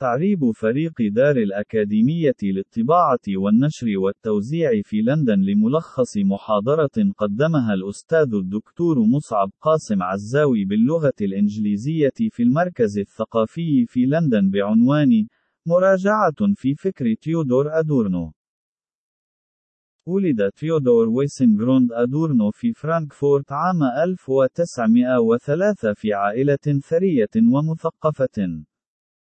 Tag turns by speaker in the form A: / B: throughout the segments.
A: تعريب فريق دار الأكاديمية للطباعة والنشر والتوزيع في لندن لملخص محاضرة قدمها الأستاذ الدكتور مصعب قاسم عزاوي باللغة الإنجليزية في المركز الثقافي في لندن بعنوان مراجعة في فكر تيودور أدورنو. ولد تيودور ويسنغروند أدورنو في فرانكفورت عام 1903 في عائلة ثرية ومثقفة.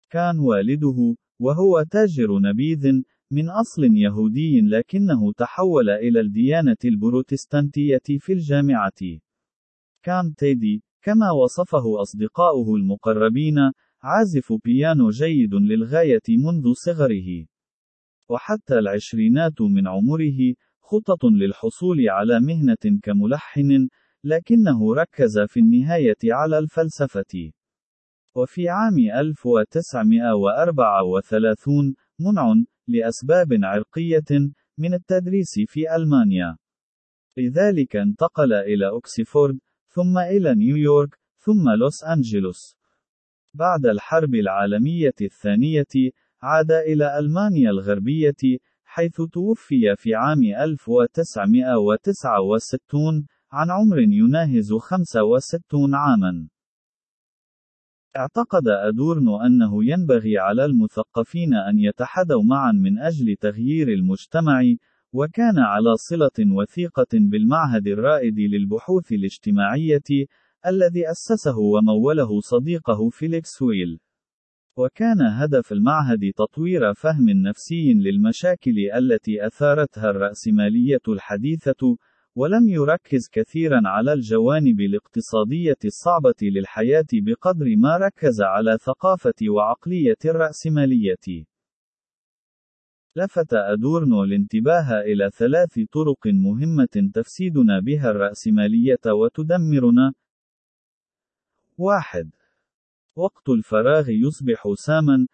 A: كان والده، وهو تاجر نبيذ، من أصل يهودي لكنه تحول إلى الديانة البروتستانتية في الجامعة. كان تيدي، كما وصفه أصدقاؤه المقربين، عازف بيانو جيد للغاية منذ صغره. وحتى العشرينات من عمره، خطط للحصول على مهنة كملحن، لكنه ركز في النهاية على الفلسفة. وفي عام 1934 منع لأسباب عرقية من التدريس في ألمانيا. لذلك انتقل إلى أوكسفورد، ثم إلى نيويورك، ثم لوس أنجلوس. بعد الحرب العالمية الثانية، عاد إلى ألمانيا الغربية، حيث توفي في عام 1969 عن عمر يناهز 65 عامًا. اعتقد أدورنو أنه ينبغي على المثقفين أن يتحدوا معا من أجل تغيير المجتمع، وكان على صلة وثيقة بالمعهد الرائد للبحوث الاجتماعية، الذي أسسه وموله صديقه فيليكس ويل. وكان هدف المعهد تطوير فهم نفسي للمشاكل التي أثارتها الرأسمالية الحديثة، ولم يركز كثيرا على الجوانب الاقتصادية الصعبة للحياة بقدر ما ركز على ثقافة وعقلية الرأسمالية. لفت أدورنو الانتباه إلى ثلاث طرق مهمة تفسدنا بها الرأسمالية وتدمرنا. واحد وقت الفراغ يصبح ساما،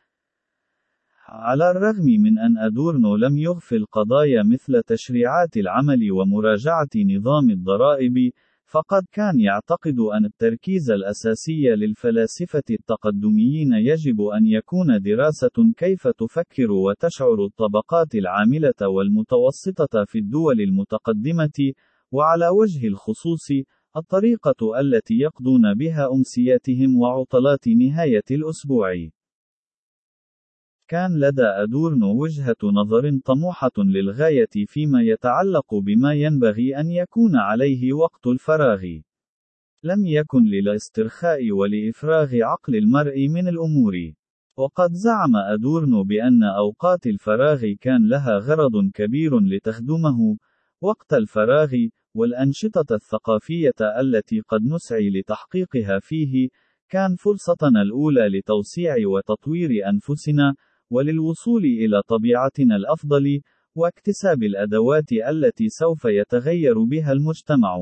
A: على الرغم من أن أدورنو لم يغفل قضايا مثل تشريعات العمل ومراجعة نظام الضرائب، فقد كان يعتقد أن التركيز الأساسي للفلاسفة التقدميين يجب أن يكون دراسة كيف تفكر وتشعر الطبقات العاملة والمتوسطة في الدول المتقدمة، وعلى وجه الخصوص، الطريقة التي يقضون بها أمسياتهم وعطلات نهاية الأسبوع. كان لدى أدورنو وجهة نظر طموحة للغاية فيما يتعلق بما ينبغي أن يكون عليه وقت الفراغ. لم يكن للاسترخاء ولإفراغ عقل المرء من الأمور. وقد زعم أدورنو بأن أوقات الفراغ كان لها غرض كبير لتخدمه، وقت الفراغ، والأنشطة الثقافية التي قد نسعي لتحقيقها فيه، كان فرصتنا الأولى لتوسيع وتطوير أنفسنا، وللوصول إلى طبيعتنا الأفضل، واكتساب الأدوات التي سوف يتغير بها المجتمع.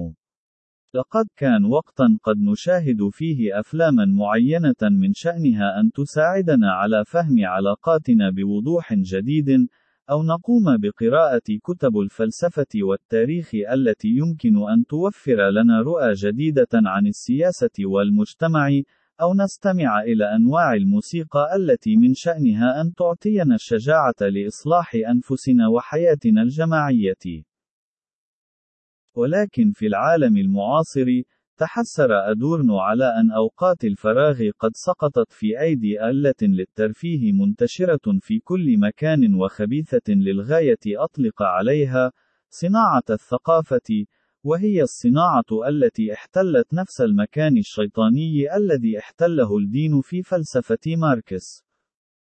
A: لقد كان وقتا قد نشاهد فيه أفلاما معينة من شأنها أن تساعدنا على فهم علاقاتنا بوضوح جديد، أو نقوم بقراءة كتب الفلسفة والتاريخ التي يمكن أن توفر لنا رؤى جديدة عن السياسة والمجتمع، أو نستمع إلى أنواع الموسيقى التي من شأنها أن تعطينا الشجاعة لإصلاح أنفسنا وحياتنا الجماعية. ولكن في العالم المعاصر، تحسر أدورنو على أن أوقات الفراغ قد سقطت في أيدي آلة للترفيه منتشرة في كل مكان وخبيثة للغاية أطلق عليها صناعة الثقافة، وهي الصناعة التي احتلت نفس المكان الشيطاني الذي احتله الدين في فلسفة ماركس.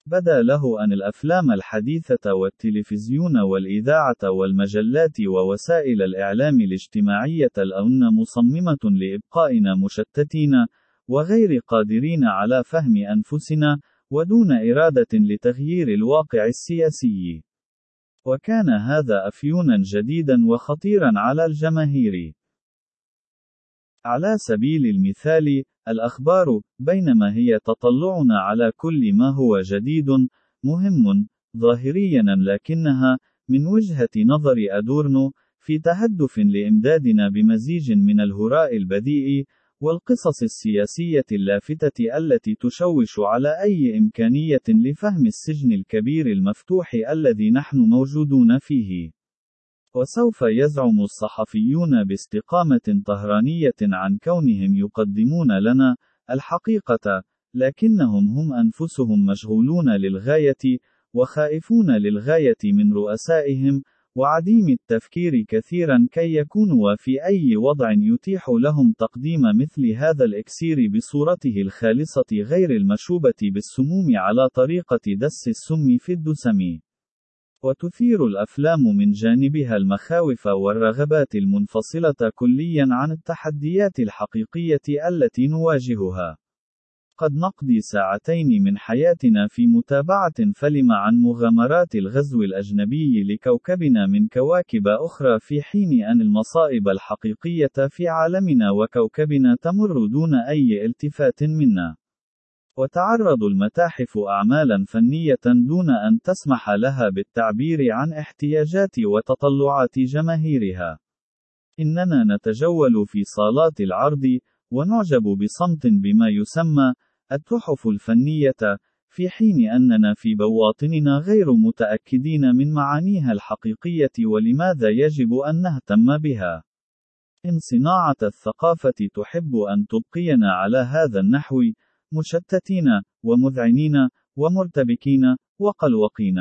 A: بدأ له أن الأفلام الحديثة والتلفزيون والإذاعة والمجلات ووسائل الإعلام الاجتماعية الأن مصممة لإبقائنا مشتتين، وغير قادرين على فهم أنفسنا، ودون إرادة لتغيير الواقع السياسي. وكان هذا أفيونا جديدا وخطيرا على الجماهير. على سبيل المثال، الأخبار، بينما هي تطلعنا على كل ما هو جديد، مهم، ظاهريا لكنها، من وجهة نظر أدورنو، في تهدف لإمدادنا بمزيج من الهراء البذيء، والقصص السياسية اللافتة التي تشوش على أي إمكانية لفهم السجن الكبير المفتوح الذي نحن موجودون فيه. وسوف يزعم الصحفيون باستقامة طهرانية عن كونهم يقدمون لنا الحقيقة، لكنهم هم أنفسهم مشغولون للغاية، وخائفون للغاية من رؤسائهم، وعديم التفكير كثيرا كي يكونوا في أي وضع يتيح لهم تقديم مثل هذا الإكسير بصورته الخالصة غير المشوبة بالسموم على طريقة دس السم في الدسم. وتثير الأفلام من جانبها المخاوف والرغبات المنفصلة كليا عن التحديات الحقيقية التي نواجهها. قد نقضي ساعتين من حياتنا في متابعة فيلم عن مغامرات الغزو الأجنبي لكوكبنا من كواكب أخرى في حين أن المصائب الحقيقية في عالمنا وكوكبنا تمر دون أي التفات منا. وتعرض المتاحف أعمالا فنية دون أن تسمح لها بالتعبير عن احتياجات وتطلعات جماهيرها. إننا نتجول في صالات العرض، ونعجب بصمت بما يسمى التحف الفنية، في حين أننا في بواطننا غير متأكدين من معانيها الحقيقية ولماذا يجب أن نهتم بها. إن صناعة الثقافة تحب أن تبقينا على هذا النحو، مشتتين، ومذعنين، ومرتبكين، وقلوقين.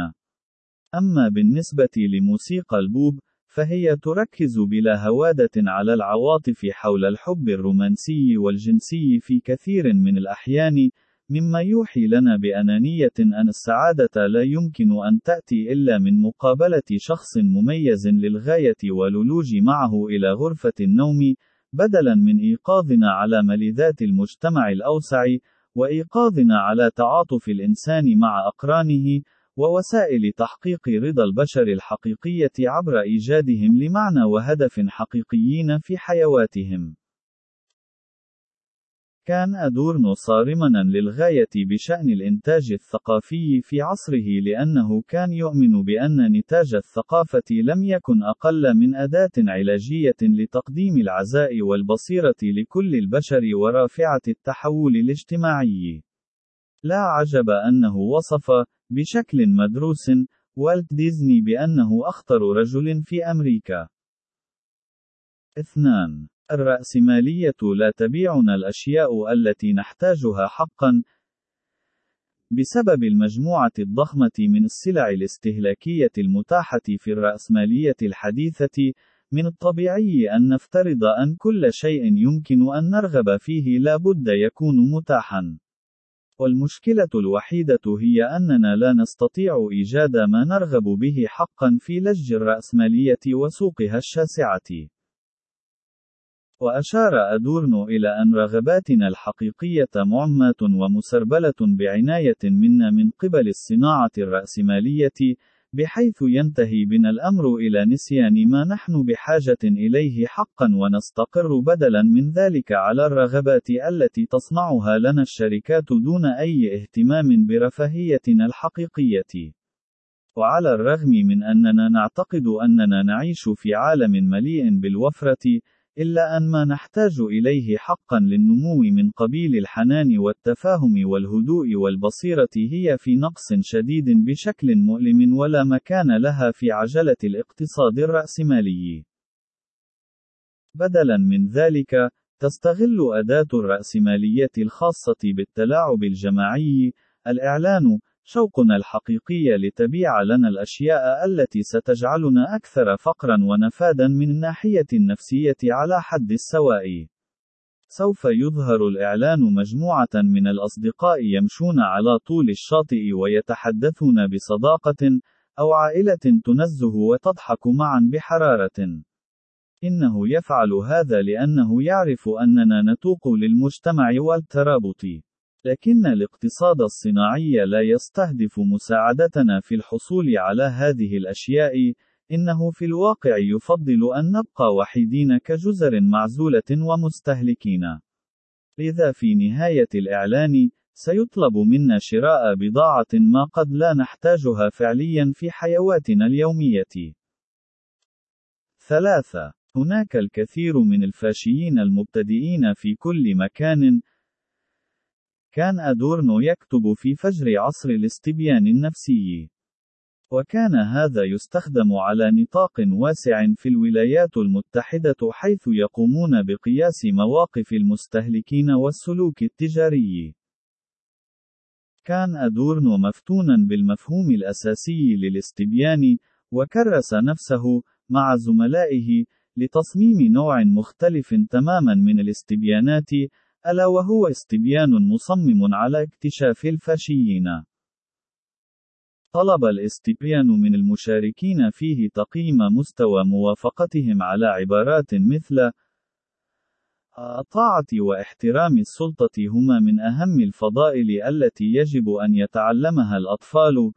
A: أما بالنسبة لموسيقى البوب، فهي تركز بلا هوادة على العواطف حول الحب الرومانسي والجنسي في كثير من الأحيان، مما يوحي لنا بأنانية أن السعادة لا يمكن أن تأتي إلا من مقابلة شخص مميز للغاية والولوج معه إلى غرفة النوم، بدلاً من إيقاظنا على ملذات المجتمع الأوسع، وإيقاظنا على تعاطف الإنسان مع أقرانه، ووسائل تحقيق رضا البشر الحقيقية عبر إيجادهم لمعنى وهدف حقيقيين في حيواتهم. كان أدورنو صارمًا للغاية بشأن الإنتاج الثقافي في عصره لأنه كان يؤمن بأن نتاج الثقافة لم يكن أقل من أداة علاجية لتقديم العزاء والبصيرة لكل البشر ورافعة التحول الاجتماعي. لا عجب أنه وصف، بشكل مدروس، والت ديزني بأنه أخطر رجل في أمريكا. 2. الرأسمالية لا تبيعنا الأشياء التي نحتاجها حقًا، بسبب المجموعة الضخمة من السلع الاستهلاكية المتاحة في الرأسمالية الحديثة، من الطبيعي أن نفترض أن كل شيء يمكن أن نرغب فيه لا بد يكون متاحًا. والمشكلة الوحيدة هي أننا لا نستطيع إيجاد ما نرغب به حقًا في لج الرأسمالية وسوقها الشاسعة. وأشار أدورنو إلى أن رغباتنا الحقيقية معماة ومسربلة بعناية منا من قبل الصناعة الرأسمالية، بحيث ينتهي بنا الأمر إلى نسيان ما نحن بحاجة إليه حقا ونستقر بدلا من ذلك على الرغبات التي تصنعها لنا الشركات دون أي اهتمام برفاهيتنا الحقيقية. وعلى الرغم من أننا نعتقد أننا نعيش في عالم مليء بالوفرة، إلا أن ما نحتاج إليه حقًا للنمو من قبيل الحنان والتفاهم والهدوء والبصيرة هي في نقص شديد بشكل مؤلم ولا مكان لها في عجلة الاقتصاد الرأسمالي. بدلًا من ذلك، تستغل أداة الرأسمالية الخاصة بالتلاعب الجماعي، الإعلان، شوقنا الحقيقي لتبيع لنا الأشياء التي ستجعلنا أكثر فقرًا ونفادا من الناحية النفسية على حد السواء. سوف يظهر الإعلان مجموعة من الأصدقاء يمشون على طول الشاطئ ويتحدثون بصداقة، أو عائلة تنزه وتضحك معًا بحرارة. إنه يفعل هذا لأنه يعرف أننا نتوق للمجتمع والترابط. لكن الاقتصاد الصناعي لا يستهدف مساعدتنا في الحصول على هذه الأشياء، إنه في الواقع يفضل أن نبقى وحيدين كجزر معزولة ومستهلكين. لذا في نهاية الإعلان، سيطلب منا شراء بضاعة ما قد لا نحتاجها فعليا في حيواتنا اليومية. 3. هناك الكثير من الفاشيين المبتدئين في كل مكان. كان أدورنو يكتب في فجر عصر الاستبيان النفسي. وكان هذا يستخدم على نطاق واسع في الولايات المتحدة حيث يقومون بقياس مواقف المستهلكين والسلوك التجاري. كان أدورنو مفتونا بالمفهوم الأساسي للاستبيان، وكرس نفسه، مع زملائه، لتصميم نوع مختلف تماما من الاستبيانات، ألا وهو استبيان مصمم على اكتشاف الفاشيين. طلب الاستبيان من المشاركين فيه تقييم مستوى موافقتهم على عبارات مثل الطاعة واحترام السلطة هما من أهم الفضائل التي يجب أن يتعلمها الأطفال.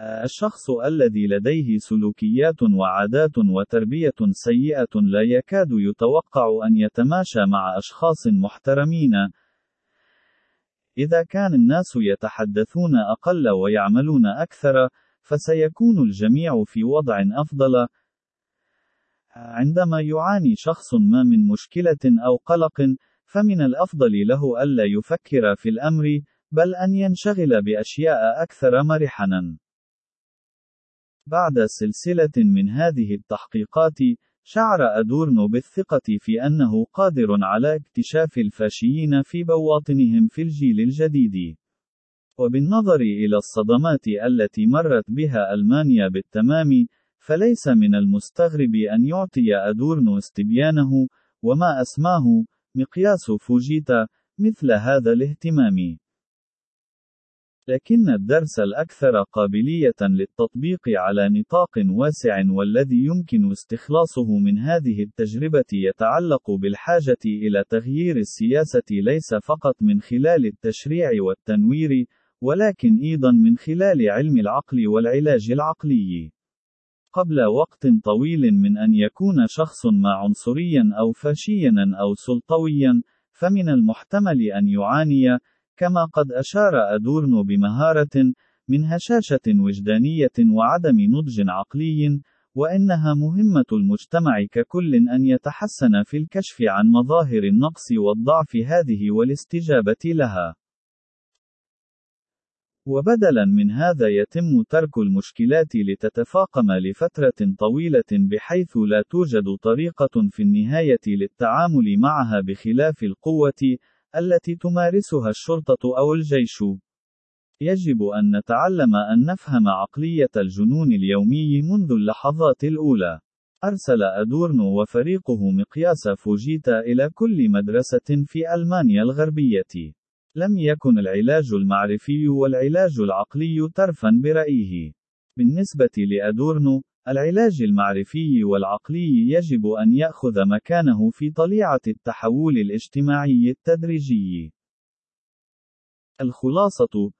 A: الشخص الذي لديه سلوكيات وعادات وتربية سيئة لا يكاد يتوقع أن يتماشى مع أشخاص محترمين. إذا كان الناس يتحدثون أقل ويعملون أكثر، فسيكون الجميع في وضع أفضل. عندما يعاني شخص ما من مشكلة أو قلق، فمن الأفضل له ألا يفكر في الأمر، بل أن ينشغل بأشياء أكثر مرحًا. بعد سلسلة من هذه التحقيقات، شعر أدورنو بالثقة في أنه قادر على اكتشاف الفاشيين في بواطنهم في الجيل الجديد. وبالنظر إلى الصدمات التي مرت بها ألمانيا بالتمام، فليس من المستغرب أن يعطي أدورنو استبيانه، وما أسماه، مقياس فوجيتا، مثل هذا الاهتمام. لكن الدرس الأكثر قابلية للتطبيق على نطاق واسع والذي يمكن استخلاصه من هذه التجربة يتعلق بالحاجة إلى تغيير السياسة ليس فقط من خلال التشريع والتنوير، ولكن أيضا من خلال علم العقل والعلاج العقلي. قبل وقت طويل من أن يكون شخص ما عنصريا أو فاشيا أو سلطويا، فمن المحتمل أن يعاني، كما قد أشار أدورنو بمهارة، من هشاشة وجدانية وعدم نضج عقلي، وإنها مهمة المجتمع ككل أن يتحسن في الكشف عن مظاهر النقص والضعف هذه والاستجابة لها. وبدلا من هذا يتم ترك المشكلات لتتفاقم لفترة طويلة بحيث لا توجد طريقة في النهاية للتعامل معها بخلاف القوة، التي تمارسها الشرطة أو الجيش. يجب أن نتعلم أن نفهم عقلية الجنون اليومي منذ اللحظات الأولى. أرسل أدورنو وفريقه مقياس فوجيتا إلى كل مدرسة في ألمانيا الغربية. لم يكن العلاج المعرفي والعلاج العقلي ترفا برأيه. بالنسبة لأدورنو، العلاج المعرفي والعقلي يجب أن يأخذ مكانه في طليعة التحول الاجتماعي التدريجي. الخلاصة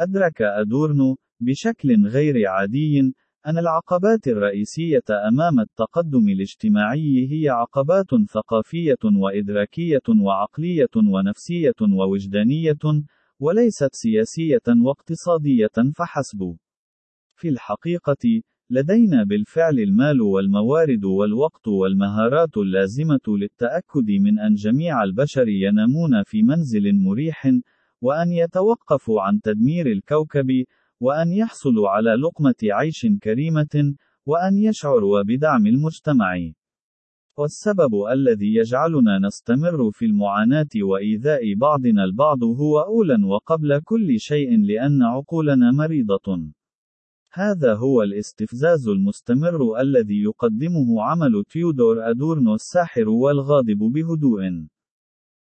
A: أدرك أدورنو، بشكل غير عادي، أن العقبات الرئيسية أمام التقدم الاجتماعي هي عقبات ثقافية وإدراكية وعقلية ونفسية ووجدانية، وليست سياسية واقتصادية فحسب. في الحقيقة، لدينا بالفعل المال والموارد والوقت والمهارات اللازمة للتأكد من أن جميع البشر ينامون في منزل مريح، وأن يتوقفوا عن تدمير الكوكب، وأن يحصلوا على لقمة عيش كريمة، وأن يشعروا بدعم المجتمع. والسبب الذي يجعلنا نستمر في المعاناة وإيذاء بعضنا البعض هو أولاً وقبل كل شيء لأن عقولنا مريضة. هذا هو الاستفزاز المستمر الذي يقدمه عمل تيودور أدورنو الساحر والغاضب بهدوء.